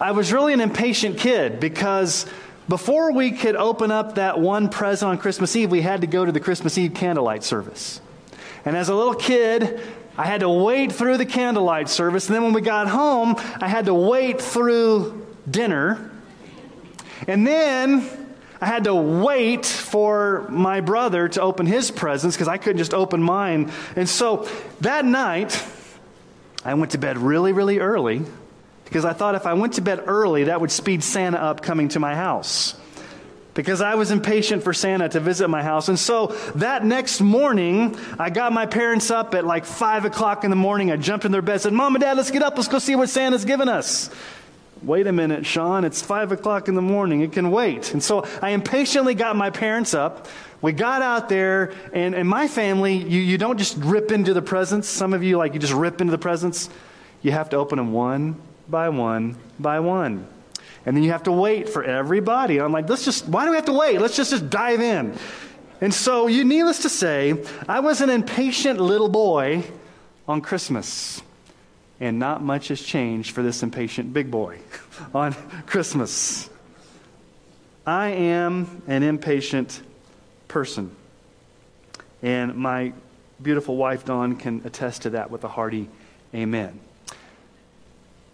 I was really an impatient kid because before we could open up that one present on Christmas Eve, we had to go to the Christmas Eve candlelight service. And as a little kid, I had to wait through the candlelight service. And then when we got home, I had to wait through dinner. And then I had to wait for my brother to open his presents because I couldn't just open mine. And so that night, I went to bed really, really early because I thought if I went to bed early, that would speed Santa up coming to my house. Because I was impatient for Santa to visit my house. And so that next morning, I got my parents up at like 5 o'clock in the morning. I jumped in their bed and said, Mom and Dad, let's get up. Let's go see what Santa's given us. Wait a minute, Sean. It's 5 o'clock in the morning. It can wait. And so I impatiently got my parents up. We got out there, and in my family, you, you don't just rip into the presents. Some of you, like, you just rip into the presents. You have to open them one by one by one. And then you have to wait for everybody. I'm like, let's just, why do we have to wait? Let's just, just dive in. And so, you needless to say, I was an impatient little boy on Christmas. And not much has changed for this impatient big boy on Christmas. I am an impatient person. And my beautiful wife, Dawn, can attest to that with a hearty amen.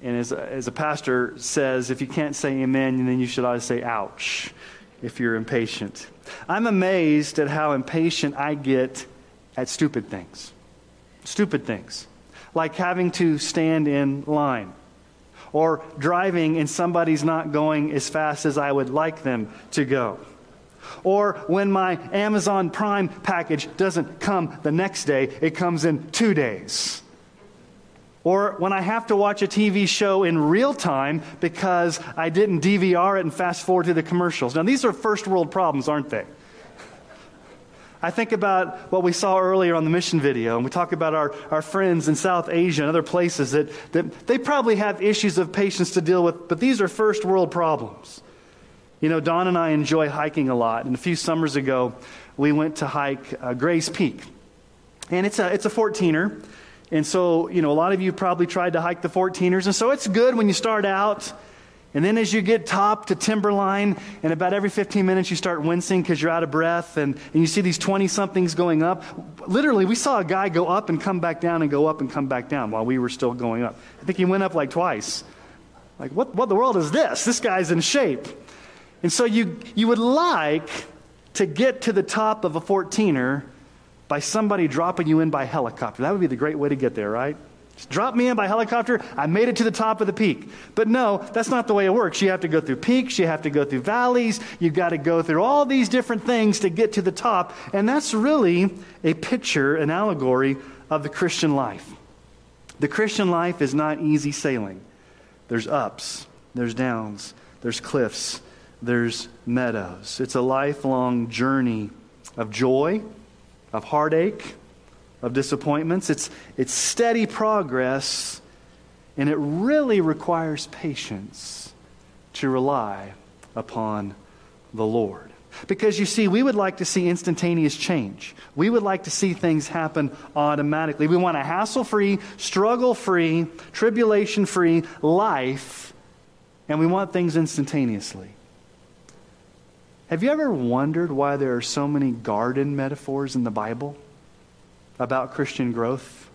And as a, as a pastor says, if you can't say amen, then you should always say ouch if you're impatient. I'm amazed at how impatient I get at stupid things. Stupid things. Like having to stand in line or driving and somebody's not going as fast as I would like them to go. Or when my Amazon Prime package doesn't come the next day, it comes in two days. Or when I have to watch a TV show in real time because I didn't DVR it and fast forward to the commercials. Now, these are first world problems, aren't they? I think about what we saw earlier on the mission video, and we talk about our, our friends in South Asia and other places that, that they probably have issues of patience to deal with, but these are first world problems. You know, Dawn and I enjoy hiking a lot, and a few summers ago, we went to hike uh, Gray's Peak. And it's a, it's a 14er. And so, you know, a lot of you probably tried to hike the 14ers. And so it's good when you start out. And then as you get top to timberline, and about every 15 minutes you start wincing because you're out of breath, and, and you see these 20 somethings going up. Literally, we saw a guy go up and come back down and go up and come back down while we were still going up. I think he went up like twice. Like, what, what the world is this? This guy's in shape. And so you, you would like to get to the top of a 14er by somebody dropping you in by helicopter. That would be the great way to get there, right? Just drop me in by helicopter. I made it to the top of the peak. But no, that's not the way it works. You have to go through peaks, you have to go through valleys, you've got to go through all these different things to get to the top. And that's really a picture, an allegory of the Christian life. The Christian life is not easy sailing. There's ups, there's downs, there's cliffs, there's meadows. It's a lifelong journey of joy of heartache, of disappointments. It's, it's steady progress, and it really requires patience to rely upon the Lord. Because you see, we would like to see instantaneous change. We would like to see things happen automatically. We want a hassle free, struggle free, tribulation free life, and we want things instantaneously. Have you ever wondered why there are so many garden metaphors in the Bible about Christian growth?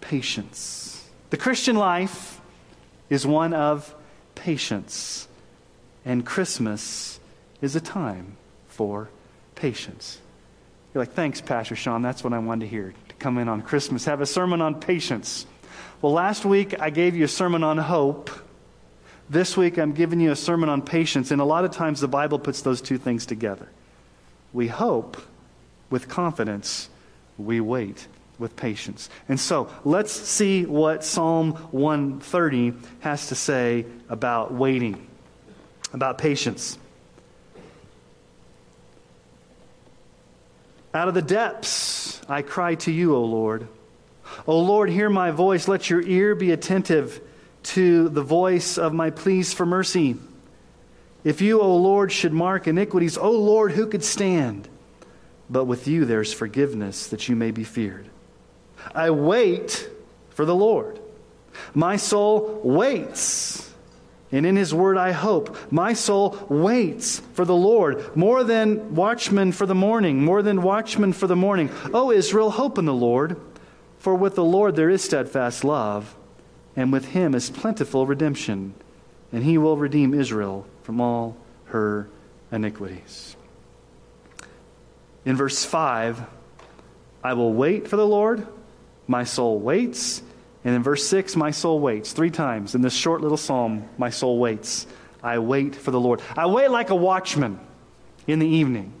Patience. The Christian life is one of patience, and Christmas is a time for patience. You're like, thanks, Pastor Sean. That's what I wanted to hear to come in on Christmas, have a sermon on patience. Well, last week I gave you a sermon on hope. This week, I'm giving you a sermon on patience, and a lot of times the Bible puts those two things together. We hope with confidence, we wait with patience. And so let's see what Psalm 130 has to say about waiting, about patience. Out of the depths I cry to you, O Lord. O Lord, hear my voice. Let your ear be attentive to the voice of my pleas for mercy. If you, O Lord, should mark iniquities, O Lord, who could stand? But with you there's forgiveness that you may be feared. I wait for the Lord. My soul waits. And in his word I hope. My soul waits for the Lord, more than watchmen for the morning, more than watchmen for the morning. O Israel, hope in the Lord, for with the Lord there is steadfast love, and with him is plentiful redemption, and he will redeem Israel from all her iniquities. In verse 5, I will wait for the Lord, my soul waits. And in verse 6, my soul waits. Three times in this short little psalm, my soul waits. I wait for the Lord. I wait like a watchman in the evening.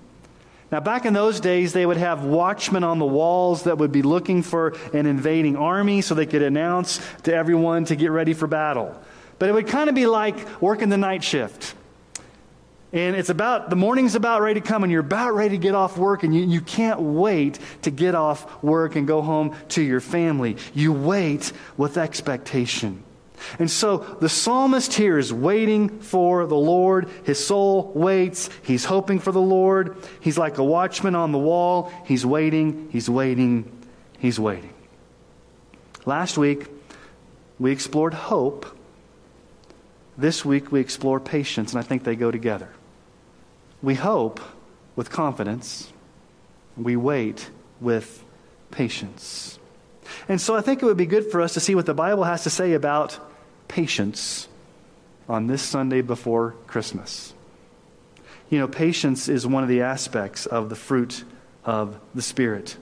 Now, back in those days, they would have watchmen on the walls that would be looking for an invading army so they could announce to everyone to get ready for battle. But it would kind of be like working the night shift. And it's about, the morning's about ready to come, and you're about ready to get off work, and you, you can't wait to get off work and go home to your family. You wait with expectation. And so the psalmist here is waiting for the Lord. His soul waits. He's hoping for the Lord. He's like a watchman on the wall. He's waiting, he's waiting, he's waiting. Last week, we explored hope. This week, we explore patience, and I think they go together. We hope with confidence, we wait with patience. And so I think it would be good for us to see what the Bible has to say about patience on this Sunday before Christmas. You know, patience is one of the aspects of the fruit of the Spirit.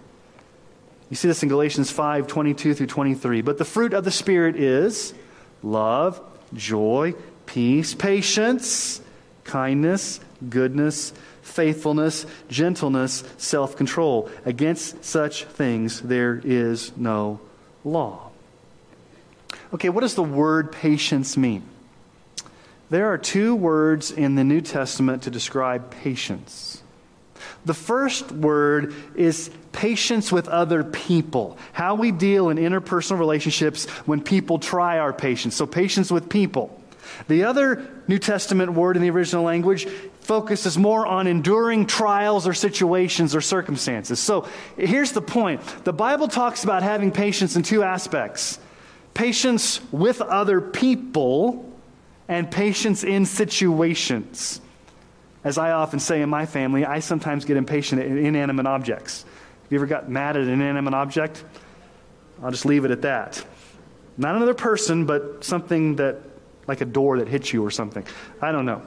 You see this in Galatians 5 22 through 23. But the fruit of the Spirit is love, joy, peace, patience, kindness goodness, faithfulness, gentleness, self control. Against such things there is no law. Okay, what does the word patience mean? There are two words in the New Testament to describe patience. The first word is patience with other people, how we deal in interpersonal relationships when people try our patience. So, patience with people. The other New Testament word in the original language focuses more on enduring trials or situations or circumstances. So here's the point the Bible talks about having patience in two aspects patience with other people and patience in situations. As I often say in my family, I sometimes get impatient at inanimate objects. Have you ever got mad at an inanimate object? I'll just leave it at that. Not another person, but something that, like a door that hits you or something. I don't know.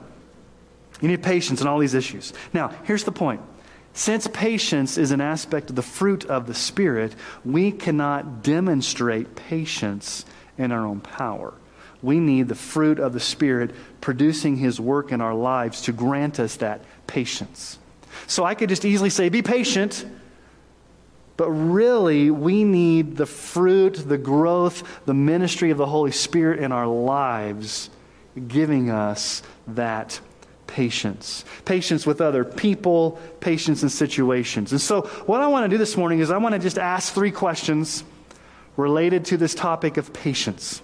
You need patience in all these issues. Now, here's the point. Since patience is an aspect of the fruit of the Spirit, we cannot demonstrate patience in our own power. We need the fruit of the Spirit producing His work in our lives to grant us that patience. So I could just easily say, be patient, but really we need the fruit, the growth, the ministry of the Holy Spirit in our lives giving us that patience. Patience with other people, patience in situations. And so, what I want to do this morning is I want to just ask three questions related to this topic of patience.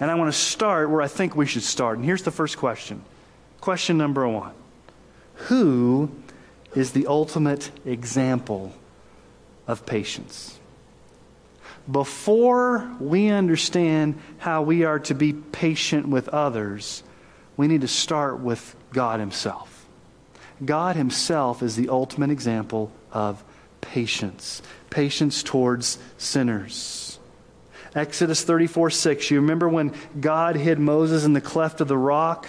And I want to start where I think we should start. And here's the first question. Question number one Who is the ultimate example of patience? Before we understand how we are to be patient with others, we need to start with God Himself. God Himself is the ultimate example of patience, patience towards sinners. Exodus 34 6, you remember when God hid Moses in the cleft of the rock?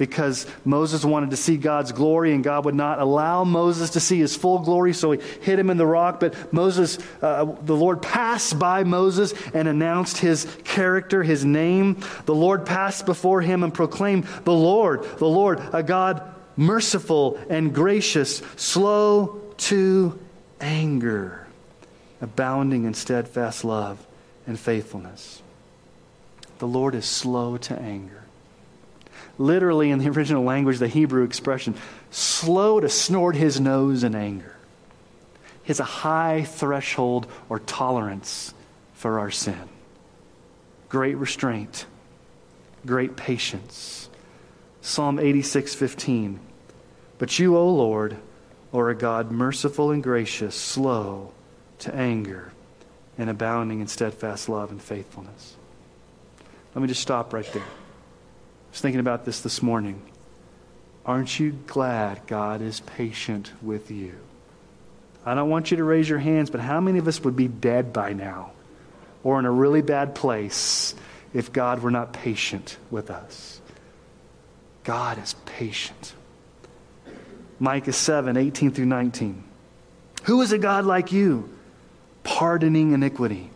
Because Moses wanted to see God's glory and God would not allow Moses to see his full glory, so he hit him in the rock. But Moses, uh, the Lord passed by Moses and announced his character, his name. The Lord passed before him and proclaimed, The Lord, the Lord, a God merciful and gracious, slow to anger, abounding in steadfast love and faithfulness. The Lord is slow to anger. Literally, in the original language, the Hebrew expression, slow to snort his nose in anger. Has a high threshold or tolerance for our sin. Great restraint, great patience. Psalm 86 15. But you, O Lord, are a God merciful and gracious, slow to anger, and abounding in steadfast love and faithfulness. Let me just stop right there. I was thinking about this this morning. Aren't you glad God is patient with you? I don't want you to raise your hands, but how many of us would be dead by now or in a really bad place if God were not patient with us? God is patient. Micah 7 18 through 19. Who is a God like you, pardoning iniquity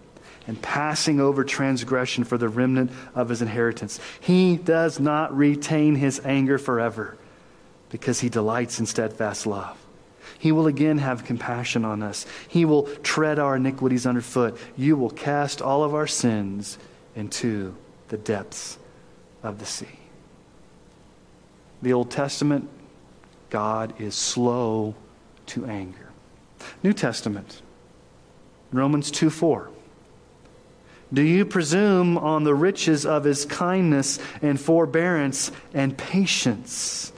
and passing over transgression for the remnant of his inheritance? He does not retain his anger forever because he delights in steadfast love. He will again have compassion on us. He will tread our iniquities underfoot. You will cast all of our sins into the depths of the sea. The Old Testament God is slow to anger. New Testament, Romans 2 4. Do you presume on the riches of his kindness and forbearance and patience,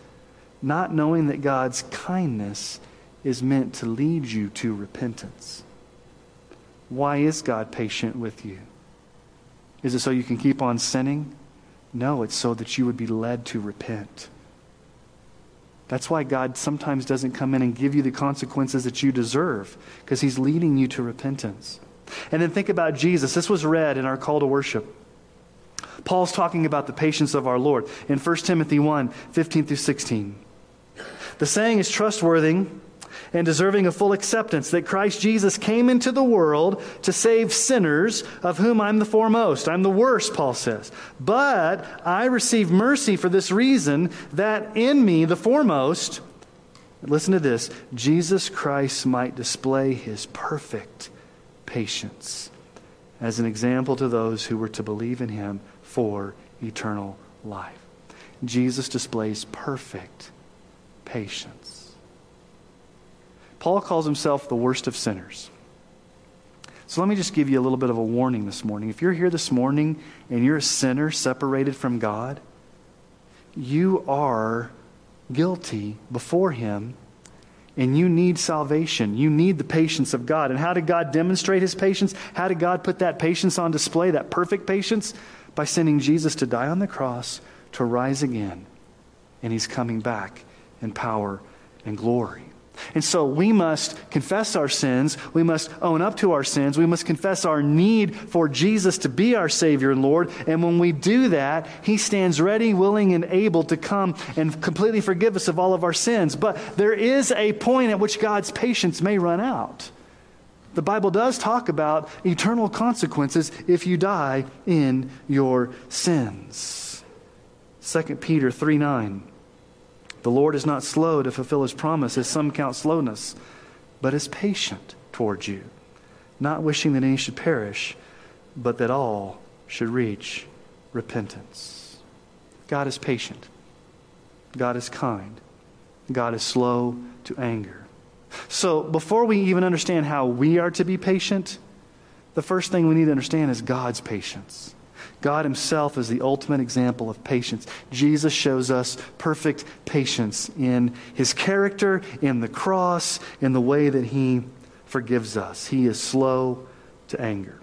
not knowing that God's kindness is meant to lead you to repentance? Why is God patient with you? Is it so you can keep on sinning? No, it's so that you would be led to repent. That's why God sometimes doesn't come in and give you the consequences that you deserve, because He's leading you to repentance. And then think about Jesus. This was read in our call to worship. Paul's talking about the patience of our Lord in 1 Timothy 1 15 through 16. The saying is trustworthy and deserving of full acceptance that Christ Jesus came into the world to save sinners, of whom I'm the foremost. I'm the worst, Paul says. But I receive mercy for this reason that in me, the foremost, listen to this, Jesus Christ might display his perfect patience as an example to those who were to believe in him for eternal life. Jesus displays perfect patience. Paul calls himself the worst of sinners. So let me just give you a little bit of a warning this morning. If you're here this morning and you're a sinner separated from God, you are guilty before Him and you need salvation. You need the patience of God. And how did God demonstrate His patience? How did God put that patience on display, that perfect patience? By sending Jesus to die on the cross, to rise again. And He's coming back in power and glory. And so we must confess our sins. We must own up to our sins. We must confess our need for Jesus to be our Savior and Lord. And when we do that, He stands ready, willing, and able to come and completely forgive us of all of our sins. But there is a point at which God's patience may run out. The Bible does talk about eternal consequences if you die in your sins. 2 Peter 3 9. The Lord is not slow to fulfill his promise, as some count slowness, but is patient towards you, not wishing that any should perish, but that all should reach repentance. God is patient. God is kind. God is slow to anger. So, before we even understand how we are to be patient, the first thing we need to understand is God's patience. God Himself is the ultimate example of patience. Jesus shows us perfect patience in His character, in the cross, in the way that He forgives us. He is slow to anger.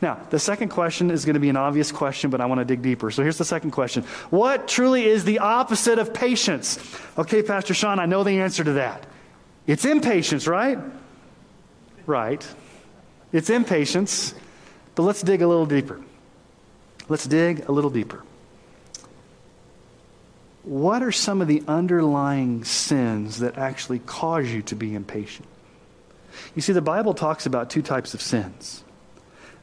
Now, the second question is going to be an obvious question, but I want to dig deeper. So here's the second question What truly is the opposite of patience? Okay, Pastor Sean, I know the answer to that. It's impatience, right? Right. It's impatience. But let's dig a little deeper. Let's dig a little deeper. What are some of the underlying sins that actually cause you to be impatient? You see, the Bible talks about two types of sins.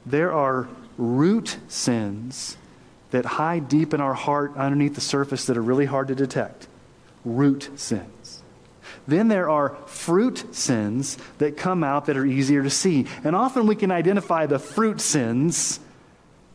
There are root sins that hide deep in our heart underneath the surface that are really hard to detect. Root sins. Then there are fruit sins that come out that are easier to see. And often we can identify the fruit sins,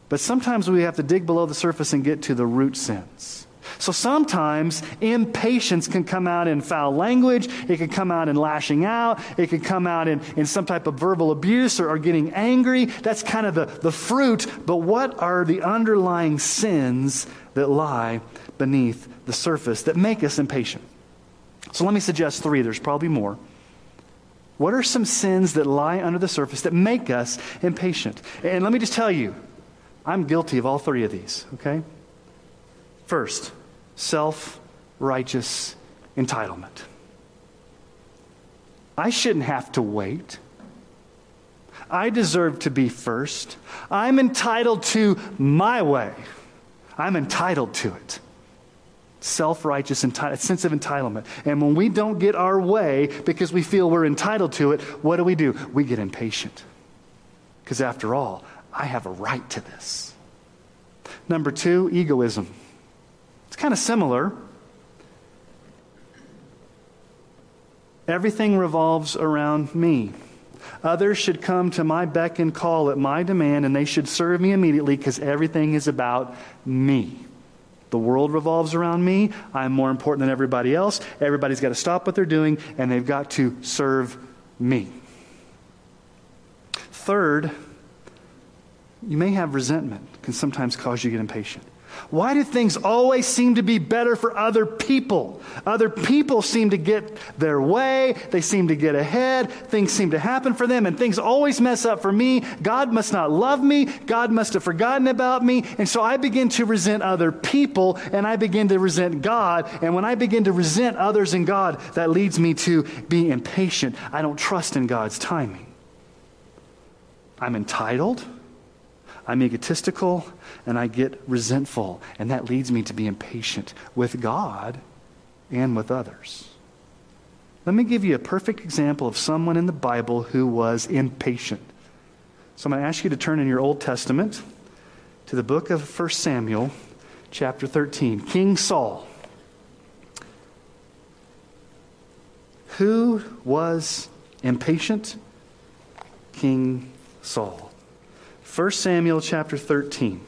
but sometimes we have to dig below the surface and get to the root sins. So sometimes impatience can come out in foul language, it can come out in lashing out, it can come out in, in some type of verbal abuse or, or getting angry. That's kind of the, the fruit. But what are the underlying sins that lie beneath the surface that make us impatient? So let me suggest three. There's probably more. What are some sins that lie under the surface that make us impatient? And let me just tell you, I'm guilty of all three of these, okay? First, self righteous entitlement. I shouldn't have to wait. I deserve to be first. I'm entitled to my way. I'm entitled to it. Self righteous enti- sense of entitlement. And when we don't get our way because we feel we're entitled to it, what do we do? We get impatient. Because after all, I have a right to this. Number two, egoism. It's kind of similar. Everything revolves around me. Others should come to my beck and call at my demand, and they should serve me immediately because everything is about me. The world revolves around me. I'm more important than everybody else. Everybody's got to stop what they're doing, and they've got to serve me. Third, you may have resentment, can sometimes cause you to get impatient. Why do things always seem to be better for other people? Other people seem to get their way, they seem to get ahead, things seem to happen for them, and things always mess up for me. God must not love me, God must have forgotten about me, and so I begin to resent other people and I begin to resent God. And when I begin to resent others and God, that leads me to be impatient. I don't trust in God's timing. I'm entitled. I'm egotistical and I get resentful, and that leads me to be impatient with God and with others. Let me give you a perfect example of someone in the Bible who was impatient. So I'm going to ask you to turn in your Old Testament to the book of 1 Samuel, chapter 13. King Saul. Who was impatient? King Saul. 1 Samuel chapter 13.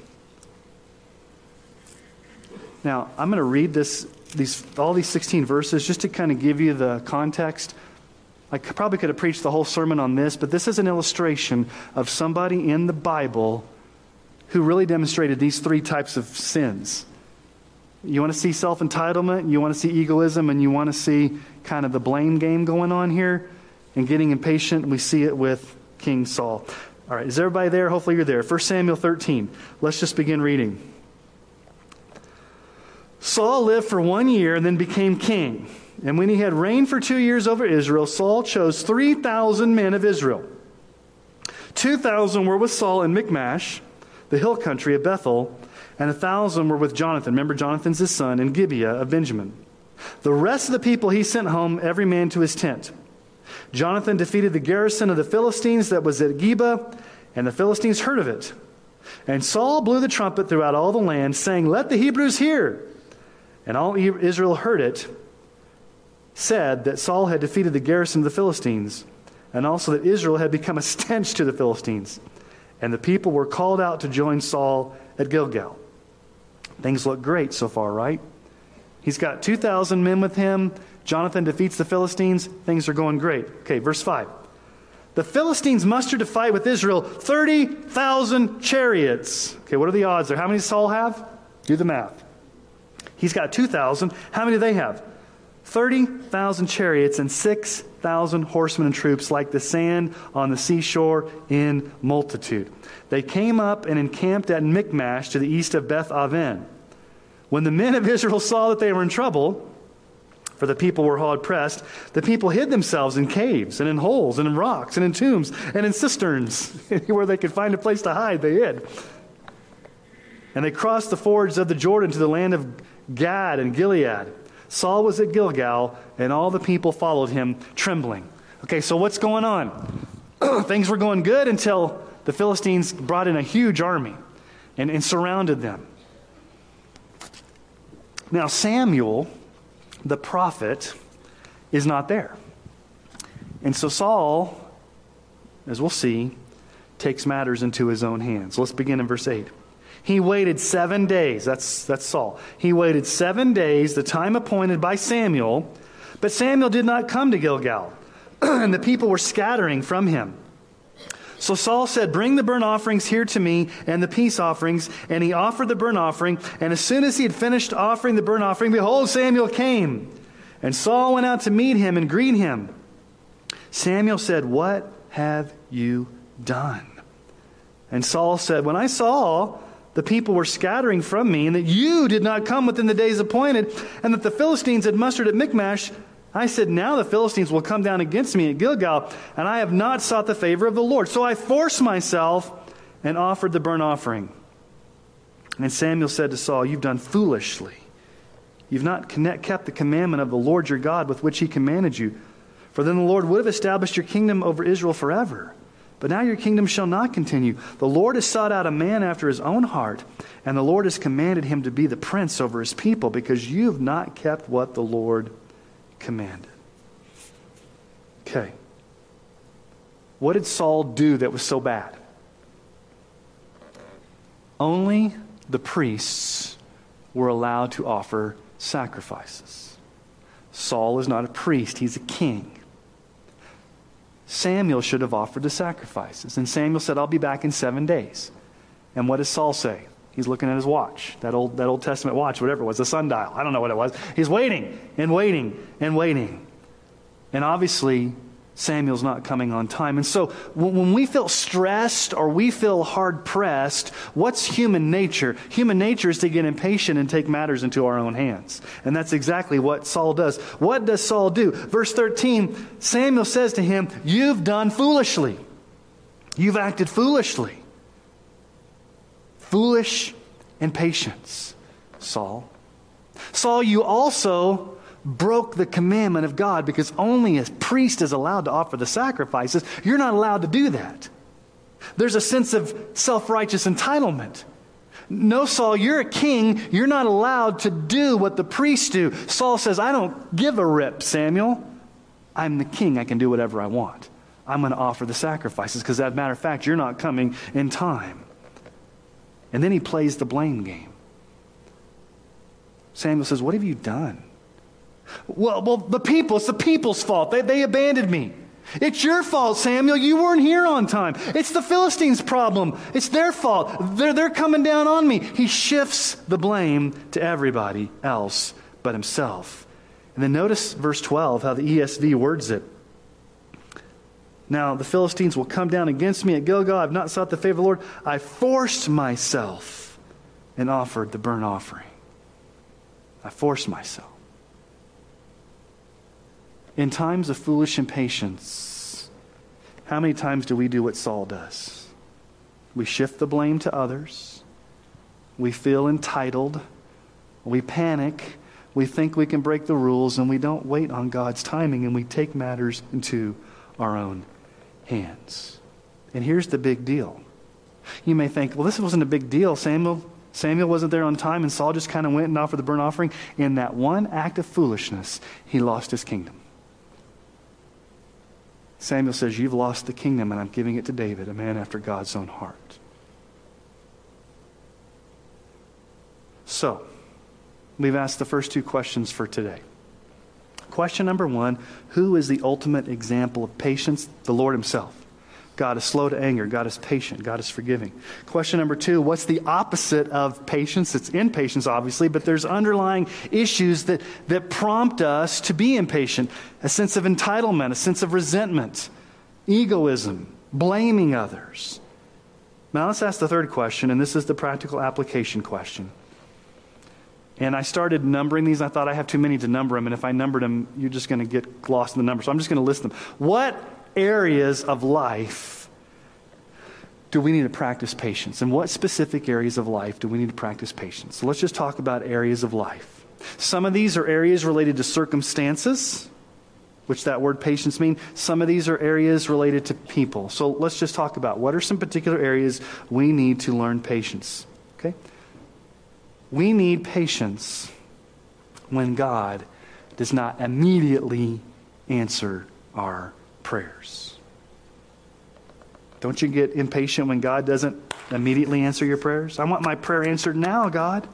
Now, I'm going to read this, these, all these 16 verses just to kind of give you the context. I probably could have preached the whole sermon on this, but this is an illustration of somebody in the Bible who really demonstrated these three types of sins. You want to see self entitlement, you want to see egoism, and you want to see kind of the blame game going on here and getting impatient. We see it with King Saul. All right, is everybody there? Hopefully you're there. 1 Samuel 13. Let's just begin reading. Saul lived for one year and then became king. And when he had reigned for two years over Israel, Saul chose 3,000 men of Israel. 2,000 were with Saul in Michmash, the hill country of Bethel, and 1,000 were with Jonathan. Remember, Jonathan's his son, in Gibeah of Benjamin. The rest of the people he sent home, every man to his tent. Jonathan defeated the garrison of the Philistines that was at Geba, and the Philistines heard of it. And Saul blew the trumpet throughout all the land, saying, Let the Hebrews hear. And all Israel heard it, said that Saul had defeated the garrison of the Philistines, and also that Israel had become a stench to the Philistines. And the people were called out to join Saul at Gilgal. Things look great so far, right? He's got 2,000 men with him. Jonathan defeats the Philistines. Things are going great. Okay, verse 5. The Philistines mustered to fight with Israel 30,000 chariots. Okay, what are the odds there? How many does Saul have? Do the math. He's got 2,000. How many do they have? 30,000 chariots and 6,000 horsemen and troops, like the sand on the seashore in multitude. They came up and encamped at Michmash to the east of Beth Aven. When the men of Israel saw that they were in trouble, for the people were hard pressed, the people hid themselves in caves and in holes and in rocks and in tombs and in cisterns. Anywhere they could find a place to hide, they hid. And they crossed the fords of the Jordan to the land of Gad and Gilead. Saul was at Gilgal, and all the people followed him, trembling. Okay, so what's going on? Things were going good until the Philistines brought in a huge army and, and surrounded them. Now, Samuel the prophet is not there. And so Saul, as we'll see, takes matters into his own hands. Let's begin in verse 8. He waited seven days. That's, that's Saul. He waited seven days, the time appointed by Samuel, but Samuel did not come to Gilgal, and the people were scattering from him. So Saul said, Bring the burnt offerings here to me and the peace offerings. And he offered the burnt offering. And as soon as he had finished offering the burnt offering, behold, Samuel came. And Saul went out to meet him and greet him. Samuel said, What have you done? And Saul said, When I saw the people were scattering from me, and that you did not come within the days appointed, and that the Philistines had mustered at Michmash, I said, Now the Philistines will come down against me at Gilgal, and I have not sought the favor of the Lord. So I forced myself and offered the burnt offering. And Samuel said to Saul, You've done foolishly. You've not kept the commandment of the Lord your God with which he commanded you. For then the Lord would have established your kingdom over Israel forever. But now your kingdom shall not continue. The Lord has sought out a man after his own heart, and the Lord has commanded him to be the prince over his people, because you have not kept what the Lord commanded. Okay. What did Saul do that was so bad? Only the priests were allowed to offer sacrifices. Saul is not a priest, he's a king. Samuel should have offered the sacrifices. And Samuel said, I'll be back in seven days. And what does Saul say? He's looking at his watch, that old, that Old Testament watch, whatever it was, the sundial. I don't know what it was. He's waiting and waiting and waiting. And obviously, Samuel's not coming on time. And so when we feel stressed or we feel hard pressed, what's human nature? Human nature is to get impatient and take matters into our own hands. And that's exactly what Saul does. What does Saul do? Verse 13 Samuel says to him, You've done foolishly. You've acted foolishly foolish impatience, Saul. Saul, you also broke the commandment of God because only a priest is allowed to offer the sacrifices. You're not allowed to do that. There's a sense of self righteous entitlement. No, Saul, you're a king. You're not allowed to do what the priests do. Saul says, I don't give a rip, Samuel. I'm the king. I can do whatever I want. I'm going to offer the sacrifices because, as a matter of fact, you're not coming in time. And then he plays the blame game. Samuel says, What have you done? Well, well the people, it's the people's fault. They, they abandoned me. It's your fault, Samuel. You weren't here on time. It's the Philistines' problem. It's their fault. They're, they're coming down on me. He shifts the blame to everybody else but himself. And then notice verse 12, how the ESV words it. Now the Philistines will come down against me at Gilgal. I've not sought the favor of the Lord. I forced myself and offered the burnt offering. I forced myself. In times of foolish impatience, how many times do we do what Saul does? We shift the blame to others. We feel entitled. We panic. We think we can break the rules, and we don't wait on God's timing, and we take matters into our own hands. And here's the big deal. You may think, well, this wasn't a big deal. Samuel, Samuel wasn't there on time, and Saul just kind of went and offered the burnt offering. In that one act of foolishness, he lost his kingdom. Samuel says, You've lost the kingdom, and I'm giving it to David, a man after God's own heart. So, we've asked the first two questions for today. Question number one Who is the ultimate example of patience? The Lord Himself. God is slow to anger. God is patient. God is forgiving. Question number two What's the opposite of patience? It's impatience, obviously, but there's underlying issues that, that prompt us to be impatient a sense of entitlement, a sense of resentment, egoism, blaming others. Now let's ask the third question, and this is the practical application question. And I started numbering these. I thought I have too many to number them. And if I numbered them, you're just going to get lost in the numbers. So I'm just going to list them. What areas of life do we need to practice patience? And what specific areas of life do we need to practice patience? So let's just talk about areas of life. Some of these are areas related to circumstances, which that word patience means. Some of these are areas related to people. So let's just talk about what are some particular areas we need to learn patience. Okay? We need patience when God does not immediately answer our prayers. Don't you get impatient when God doesn't immediately answer your prayers? I want my prayer answered now, God.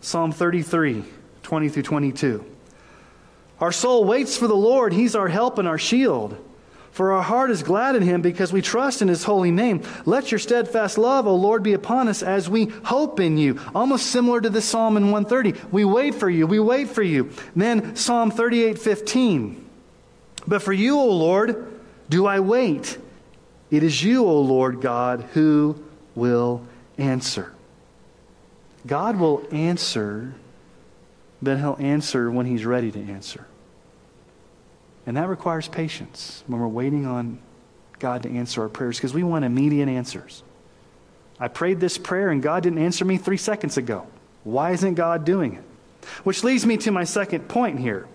Psalm 33, 20 through 22. Our soul waits for the Lord. He's our help and our shield. For our heart is glad in him because we trust in his holy name. Let your steadfast love, O Lord, be upon us as we hope in you. Almost similar to this psalm in 130. We wait for you, we wait for you. Then Psalm 38 15. But for you, O Lord, do I wait. It is you, O Lord God, who will answer. God will answer, but he'll answer when he's ready to answer. And that requires patience when we're waiting on God to answer our prayers because we want immediate answers. I prayed this prayer and God didn't answer me three seconds ago. Why isn't God doing it? Which leads me to my second point here.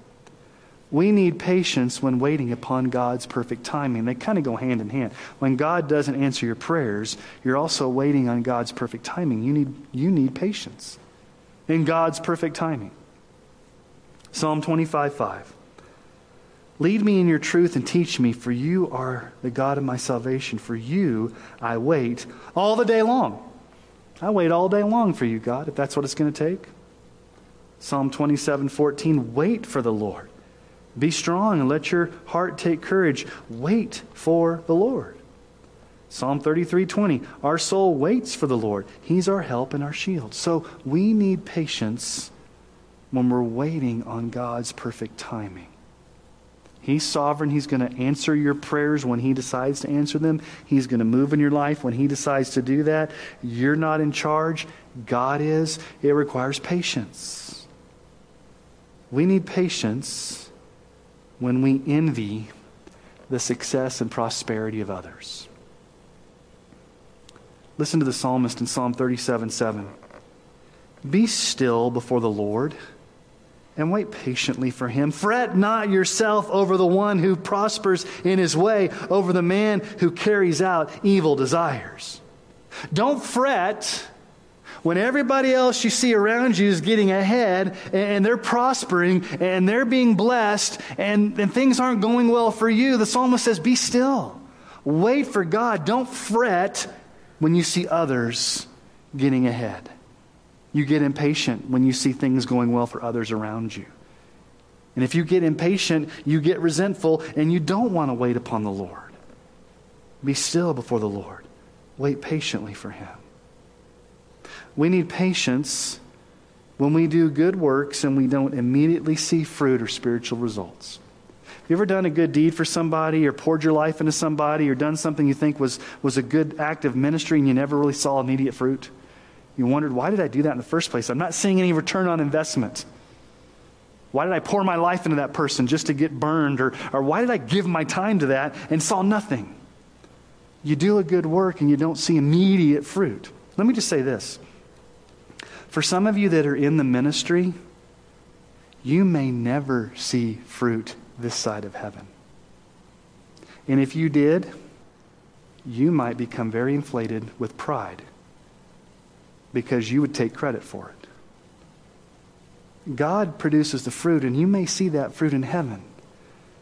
We need patience when waiting upon God's perfect timing. They kind of go hand in hand. When God doesn't answer your prayers, you're also waiting on God's perfect timing. You need, you need patience in God's perfect timing. Psalm 25 5. Lead me in your truth and teach me, for you are the God of my salvation. For you I wait all the day long. I wait all day long for you, God, if that's what it's going to take. Psalm 27 14, wait for the Lord. Be strong and let your heart take courage. Wait for the Lord. Psalm 33 20, our soul waits for the Lord. He's our help and our shield. So we need patience when we're waiting on God's perfect timing. He's sovereign. He's going to answer your prayers when He decides to answer them. He's going to move in your life when He decides to do that. You're not in charge, God is. It requires patience. We need patience when we envy the success and prosperity of others. Listen to the psalmist in Psalm 37 7. Be still before the Lord and wait patiently for him. Fret not yourself over the one who prospers in his way, over the man who carries out evil desires. Don't fret when everybody else you see around you is getting ahead and they're prospering and they're being blessed and, and things aren't going well for you. The psalmist says, Be still. Wait for God. Don't fret when you see others getting ahead. You get impatient when you see things going well for others around you. And if you get impatient, you get resentful and you don't want to wait upon the Lord. Be still before the Lord. Wait patiently for Him. We need patience when we do good works and we don't immediately see fruit or spiritual results. Have you ever done a good deed for somebody or poured your life into somebody or done something you think was, was a good act of ministry and you never really saw immediate fruit? You wondered, why did I do that in the first place? I'm not seeing any return on investment. Why did I pour my life into that person just to get burned? Or, or why did I give my time to that and saw nothing? You do a good work and you don't see immediate fruit. Let me just say this. For some of you that are in the ministry, you may never see fruit this side of heaven. And if you did, you might become very inflated with pride because you would take credit for it. God produces the fruit, and you may see that fruit in heaven.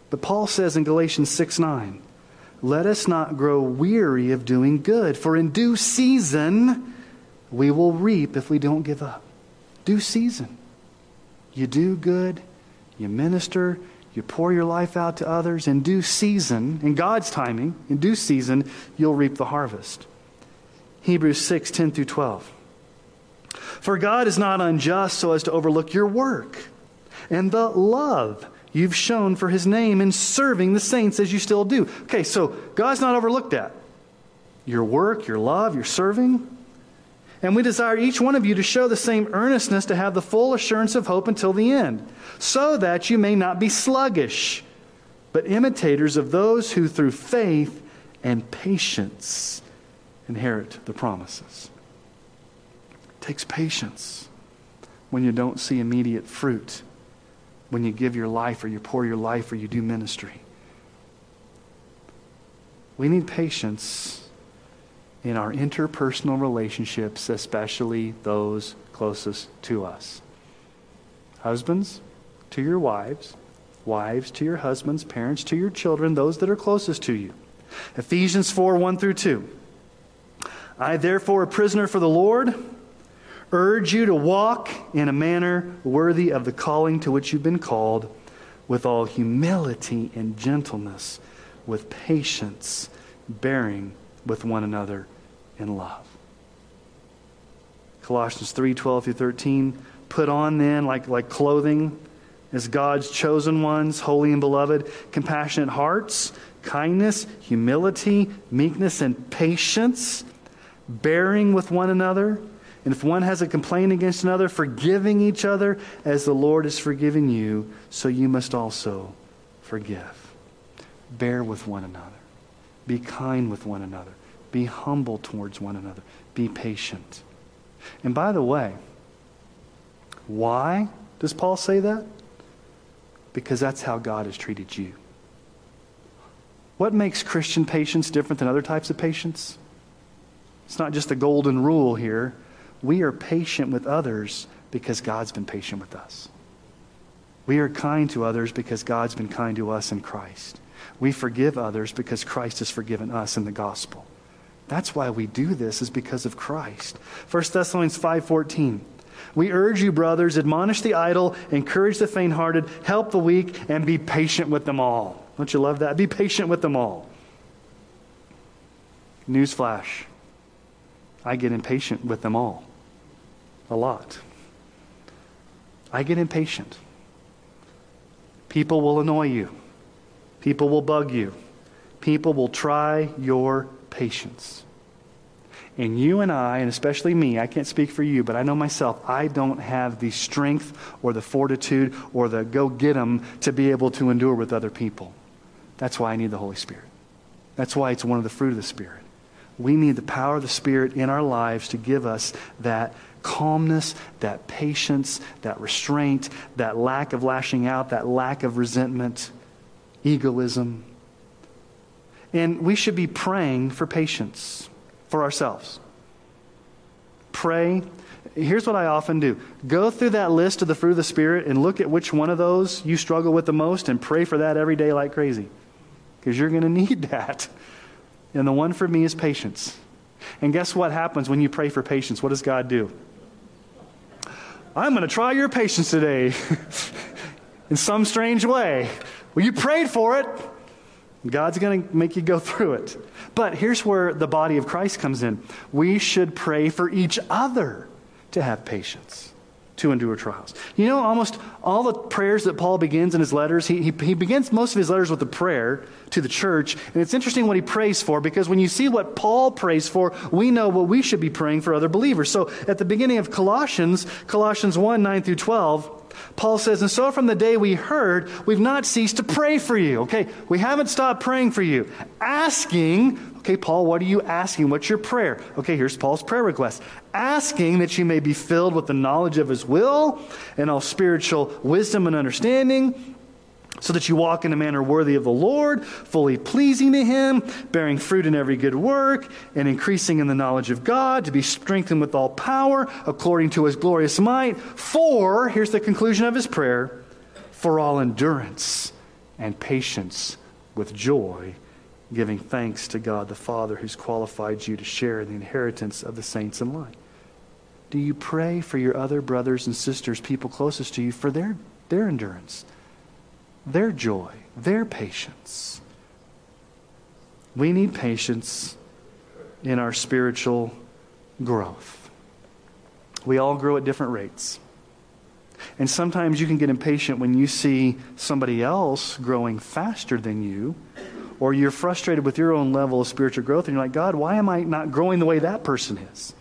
But Paul says in Galatians 6 9, let us not grow weary of doing good, for in due season we will reap if we don't give up. Due season. You do good, you minister, you pour your life out to others. In due season, in God's timing, in due season, you'll reap the harvest. Hebrews 6 10 through 12. For God is not unjust so as to overlook your work and the love you've shown for his name in serving the saints as you still do. Okay, so God's not overlooked that. Your work, your love, your serving. And we desire each one of you to show the same earnestness to have the full assurance of hope until the end, so that you may not be sluggish, but imitators of those who through faith and patience inherit the promises takes patience when you don't see immediate fruit, when you give your life or you pour your life or you do ministry. We need patience in our interpersonal relationships, especially those closest to us. Husbands, to your wives, Wives to your husbands, parents to your children, those that are closest to you. Ephesians 4 1 through 2. I, therefore, a prisoner for the Lord, urge you to walk in a manner worthy of the calling to which you've been called, with all humility and gentleness, with patience, bearing with one another in love. Colossians 3 12 through 13. Put on then, like, like clothing, as God's chosen ones, holy and beloved, compassionate hearts, kindness, humility, meekness, and patience, bearing with one another. And if one has a complaint against another, forgiving each other as the Lord has forgiven you, so you must also forgive. Bear with one another. Be kind with one another. Be humble towards one another. Be patient. And by the way, why does Paul say that? because that's how God has treated you. What makes Christian patience different than other types of patience? It's not just a golden rule here. We are patient with others because God's been patient with us. We are kind to others because God's been kind to us in Christ. We forgive others because Christ has forgiven us in the gospel. That's why we do this is because of Christ. 1 Thessalonians 5:14 we urge you, brothers, admonish the idle, encourage the faint hearted, help the weak, and be patient with them all. Don't you love that? Be patient with them all. Newsflash I get impatient with them all. A lot. I get impatient. People will annoy you. People will bug you. People will try your patience. And you and I, and especially me, I can't speak for you, but I know myself, I don't have the strength or the fortitude or the go get them to be able to endure with other people. That's why I need the Holy Spirit. That's why it's one of the fruit of the Spirit. We need the power of the Spirit in our lives to give us that calmness, that patience, that restraint, that lack of lashing out, that lack of resentment, egoism. And we should be praying for patience for ourselves. Pray. Here's what I often do go through that list of the fruit of the Spirit and look at which one of those you struggle with the most and pray for that every day like crazy. Because you're going to need that. And the one for me is patience. And guess what happens when you pray for patience? What does God do? I'm going to try your patience today in some strange way. Well, you prayed for it. God's going to make you go through it. But here's where the body of Christ comes in. We should pray for each other to have patience, to endure trials. You know, almost all the prayers that Paul begins in his letters, he, he, he begins most of his letters with a prayer to the church. And it's interesting what he prays for because when you see what Paul prays for, we know what we should be praying for other believers. So at the beginning of Colossians, Colossians 1 9 through 12, Paul says, And so from the day we heard, we've not ceased to pray for you. Okay, we haven't stopped praying for you. Asking, okay, Paul, what are you asking? What's your prayer? Okay, here's Paul's prayer request asking that you may be filled with the knowledge of his will and all spiritual wisdom and understanding so that you walk in a manner worthy of the Lord, fully pleasing to Him, bearing fruit in every good work, and increasing in the knowledge of God, to be strengthened with all power according to His glorious might. For, here's the conclusion of his prayer, for all endurance and patience with joy, giving thanks to God the Father who's qualified you to share in the inheritance of the saints in light. Do you pray for your other brothers and sisters, people closest to you, for their, their endurance? their joy, their patience. We need patience in our spiritual growth. We all grow at different rates. And sometimes you can get impatient when you see somebody else growing faster than you, or you're frustrated with your own level of spiritual growth, and you're like, God, why am I not growing the way that person is?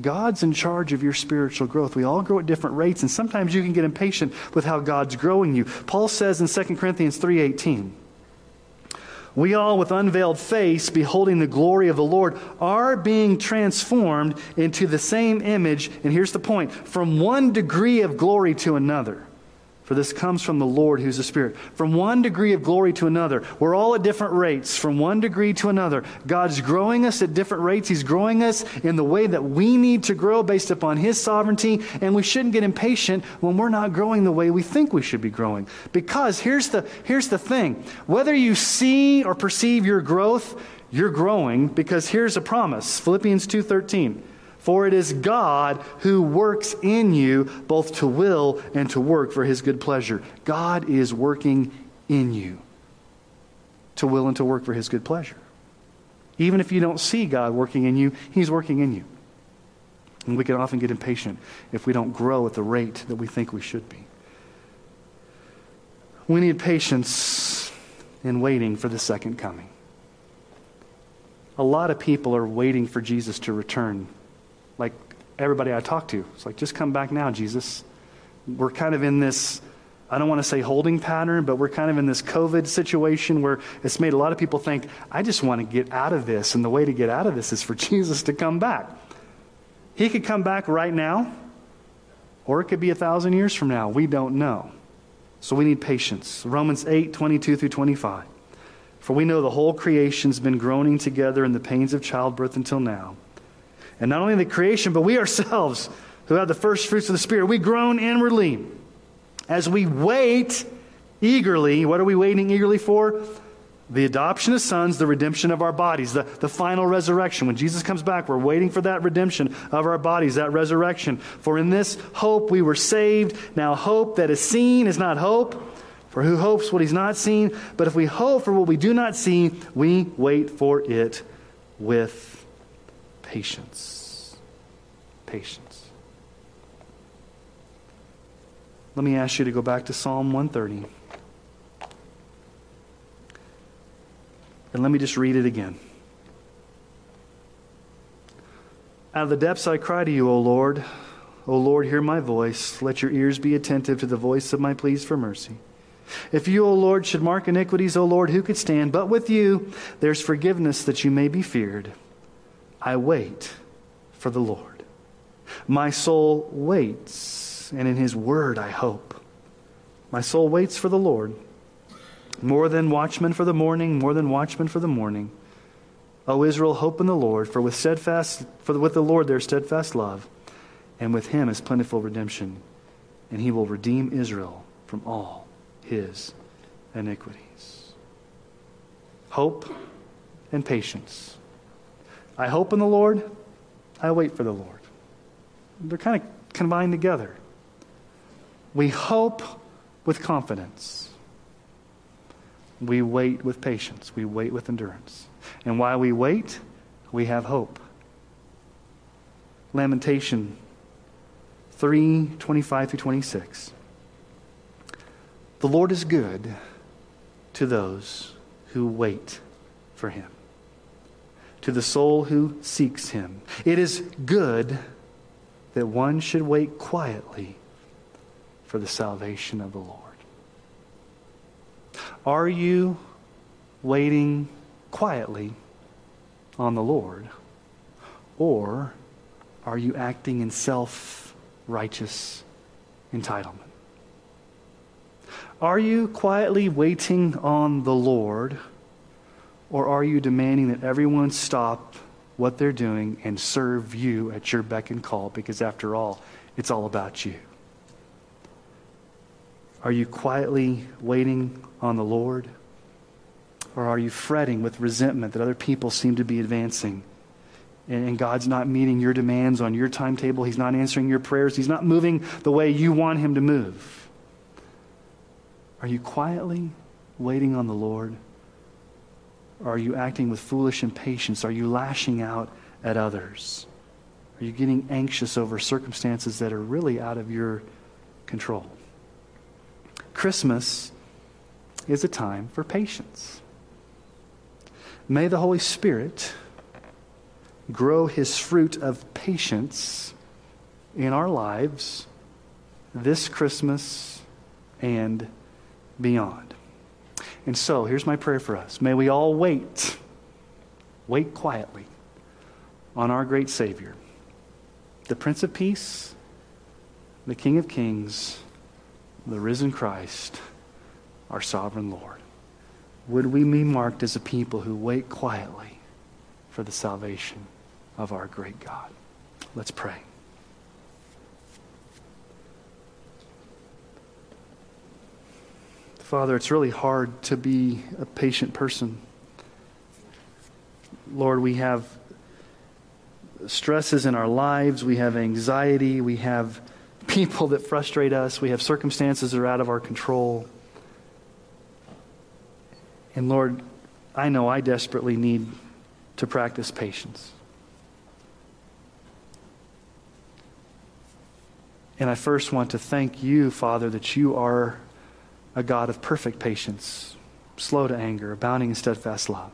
God's in charge of your spiritual growth. We all grow at different rates, and sometimes you can get impatient with how God's growing you. Paul says in 2 Corinthians 3:18, we all, with unveiled face, beholding the glory of the Lord, are being transformed into the same image. And here's the point from one degree of glory to another for this comes from the Lord who's the Spirit. From one degree of glory to another, we're all at different rates, from one degree to another. God's growing us at different rates. He's growing us in the way that we need to grow based upon His sovereignty, and we shouldn't get impatient when we're not growing the way we think we should be growing. Because here's the, here's the thing whether you see or perceive your growth, you're growing because here's a promise Philippians 2:13 for it is God who works in you both to will and to work for his good pleasure. God is working in you to will and to work for his good pleasure. Even if you don't see God working in you, he's working in you. And we can often get impatient if we don't grow at the rate that we think we should be. We need patience in waiting for the second coming. A lot of people are waiting for Jesus to return like everybody I talk to. It's like, just come back now, Jesus. We're kind of in this, I don't want to say holding pattern, but we're kind of in this COVID situation where it's made a lot of people think, I just want to get out of this. And the way to get out of this is for Jesus to come back. He could come back right now, or it could be a thousand years from now. We don't know. So we need patience. Romans 8, 22 through 25. For we know the whole creation's been groaning together in the pains of childbirth until now. And not only the creation, but we ourselves who have the first fruits of the Spirit, we groan inwardly as we wait eagerly. What are we waiting eagerly for? The adoption of sons, the redemption of our bodies, the, the final resurrection. When Jesus comes back, we're waiting for that redemption of our bodies, that resurrection. For in this hope we were saved. Now, hope that is seen is not hope. For who hopes what he's not seen? But if we hope for what we do not see, we wait for it with patience. Patience. Let me ask you to go back to Psalm 130. And let me just read it again. Out of the depths I cry to you, O Lord. O Lord, hear my voice. Let your ears be attentive to the voice of my pleas for mercy. If you, O Lord, should mark iniquities, O Lord, who could stand? But with you there's forgiveness that you may be feared. I wait for the Lord. My soul waits, and in his word I hope. My soul waits for the Lord. More than watchmen for the morning, more than watchmen for the morning. O Israel, hope in the Lord, for with steadfast for with the Lord there's steadfast love, and with him is plentiful redemption, and he will redeem Israel from all his iniquities. Hope and patience I hope in the Lord, I wait for the Lord. They're kind of combined together. We hope with confidence. We wait with patience. We wait with endurance. And while we wait, we have hope. Lamentation 3 25 through 26. The Lord is good to those who wait for him to the soul who seeks him. It is good that one should wait quietly for the salvation of the Lord. Are you waiting quietly on the Lord? Or are you acting in self righteous entitlement? Are you quietly waiting on the Lord? Or are you demanding that everyone stop what they're doing and serve you at your beck and call? Because after all, it's all about you. Are you quietly waiting on the Lord? Or are you fretting with resentment that other people seem to be advancing? And God's not meeting your demands on your timetable. He's not answering your prayers. He's not moving the way you want Him to move. Are you quietly waiting on the Lord? Or are you acting with foolish impatience? Are you lashing out at others? Are you getting anxious over circumstances that are really out of your control? Christmas is a time for patience. May the Holy Spirit grow his fruit of patience in our lives this Christmas and beyond. And so, here's my prayer for us. May we all wait, wait quietly on our great Savior, the Prince of Peace, the King of Kings, the risen Christ, our sovereign Lord. Would we be marked as a people who wait quietly for the salvation of our great God? Let's pray. Father, it's really hard to be a patient person. Lord, we have stresses in our lives, we have anxiety, we have people that frustrate us, we have circumstances that are out of our control. And Lord, I know I desperately need to practice patience. And I first want to thank you, Father, that you are a God of perfect patience, slow to anger, abounding in steadfast love.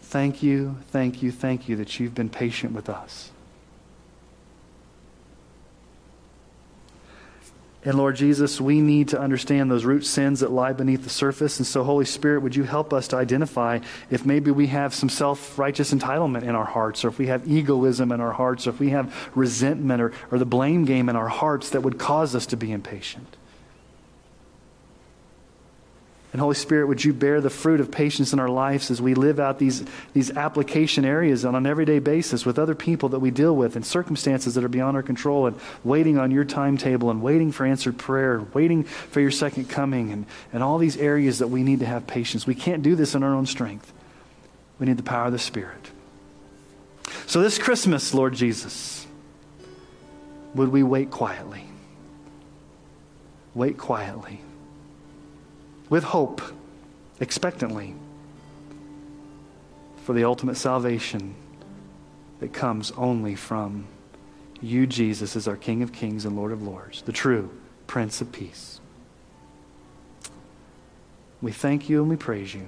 Thank you, thank you, thank you that you've been patient with us. And Lord Jesus, we need to understand those root sins that lie beneath the surface. And so, Holy Spirit, would you help us to identify if maybe we have some self righteous entitlement in our hearts, or if we have egoism in our hearts, or if we have resentment or, or the blame game in our hearts that would cause us to be impatient. And Holy Spirit, would you bear the fruit of patience in our lives as we live out these, these application areas on an everyday basis with other people that we deal with and circumstances that are beyond our control and waiting on your timetable and waiting for answered prayer, waiting for your second coming, and, and all these areas that we need to have patience. We can't do this in our own strength. We need the power of the Spirit. So this Christmas, Lord Jesus, would we wait quietly? Wait quietly with hope, expectantly, for the ultimate salvation that comes only from you, Jesus, as our King of Kings and Lord of Lords, the true Prince of Peace. We thank you and we praise you.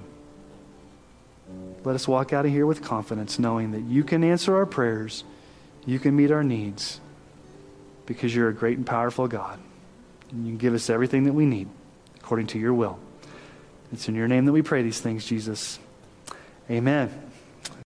Let us walk out of here with confidence, knowing that you can answer our prayers, you can meet our needs, because you're a great and powerful God. And you can give us everything that we need according to your will. It's in your name that we pray these things, Jesus. Amen.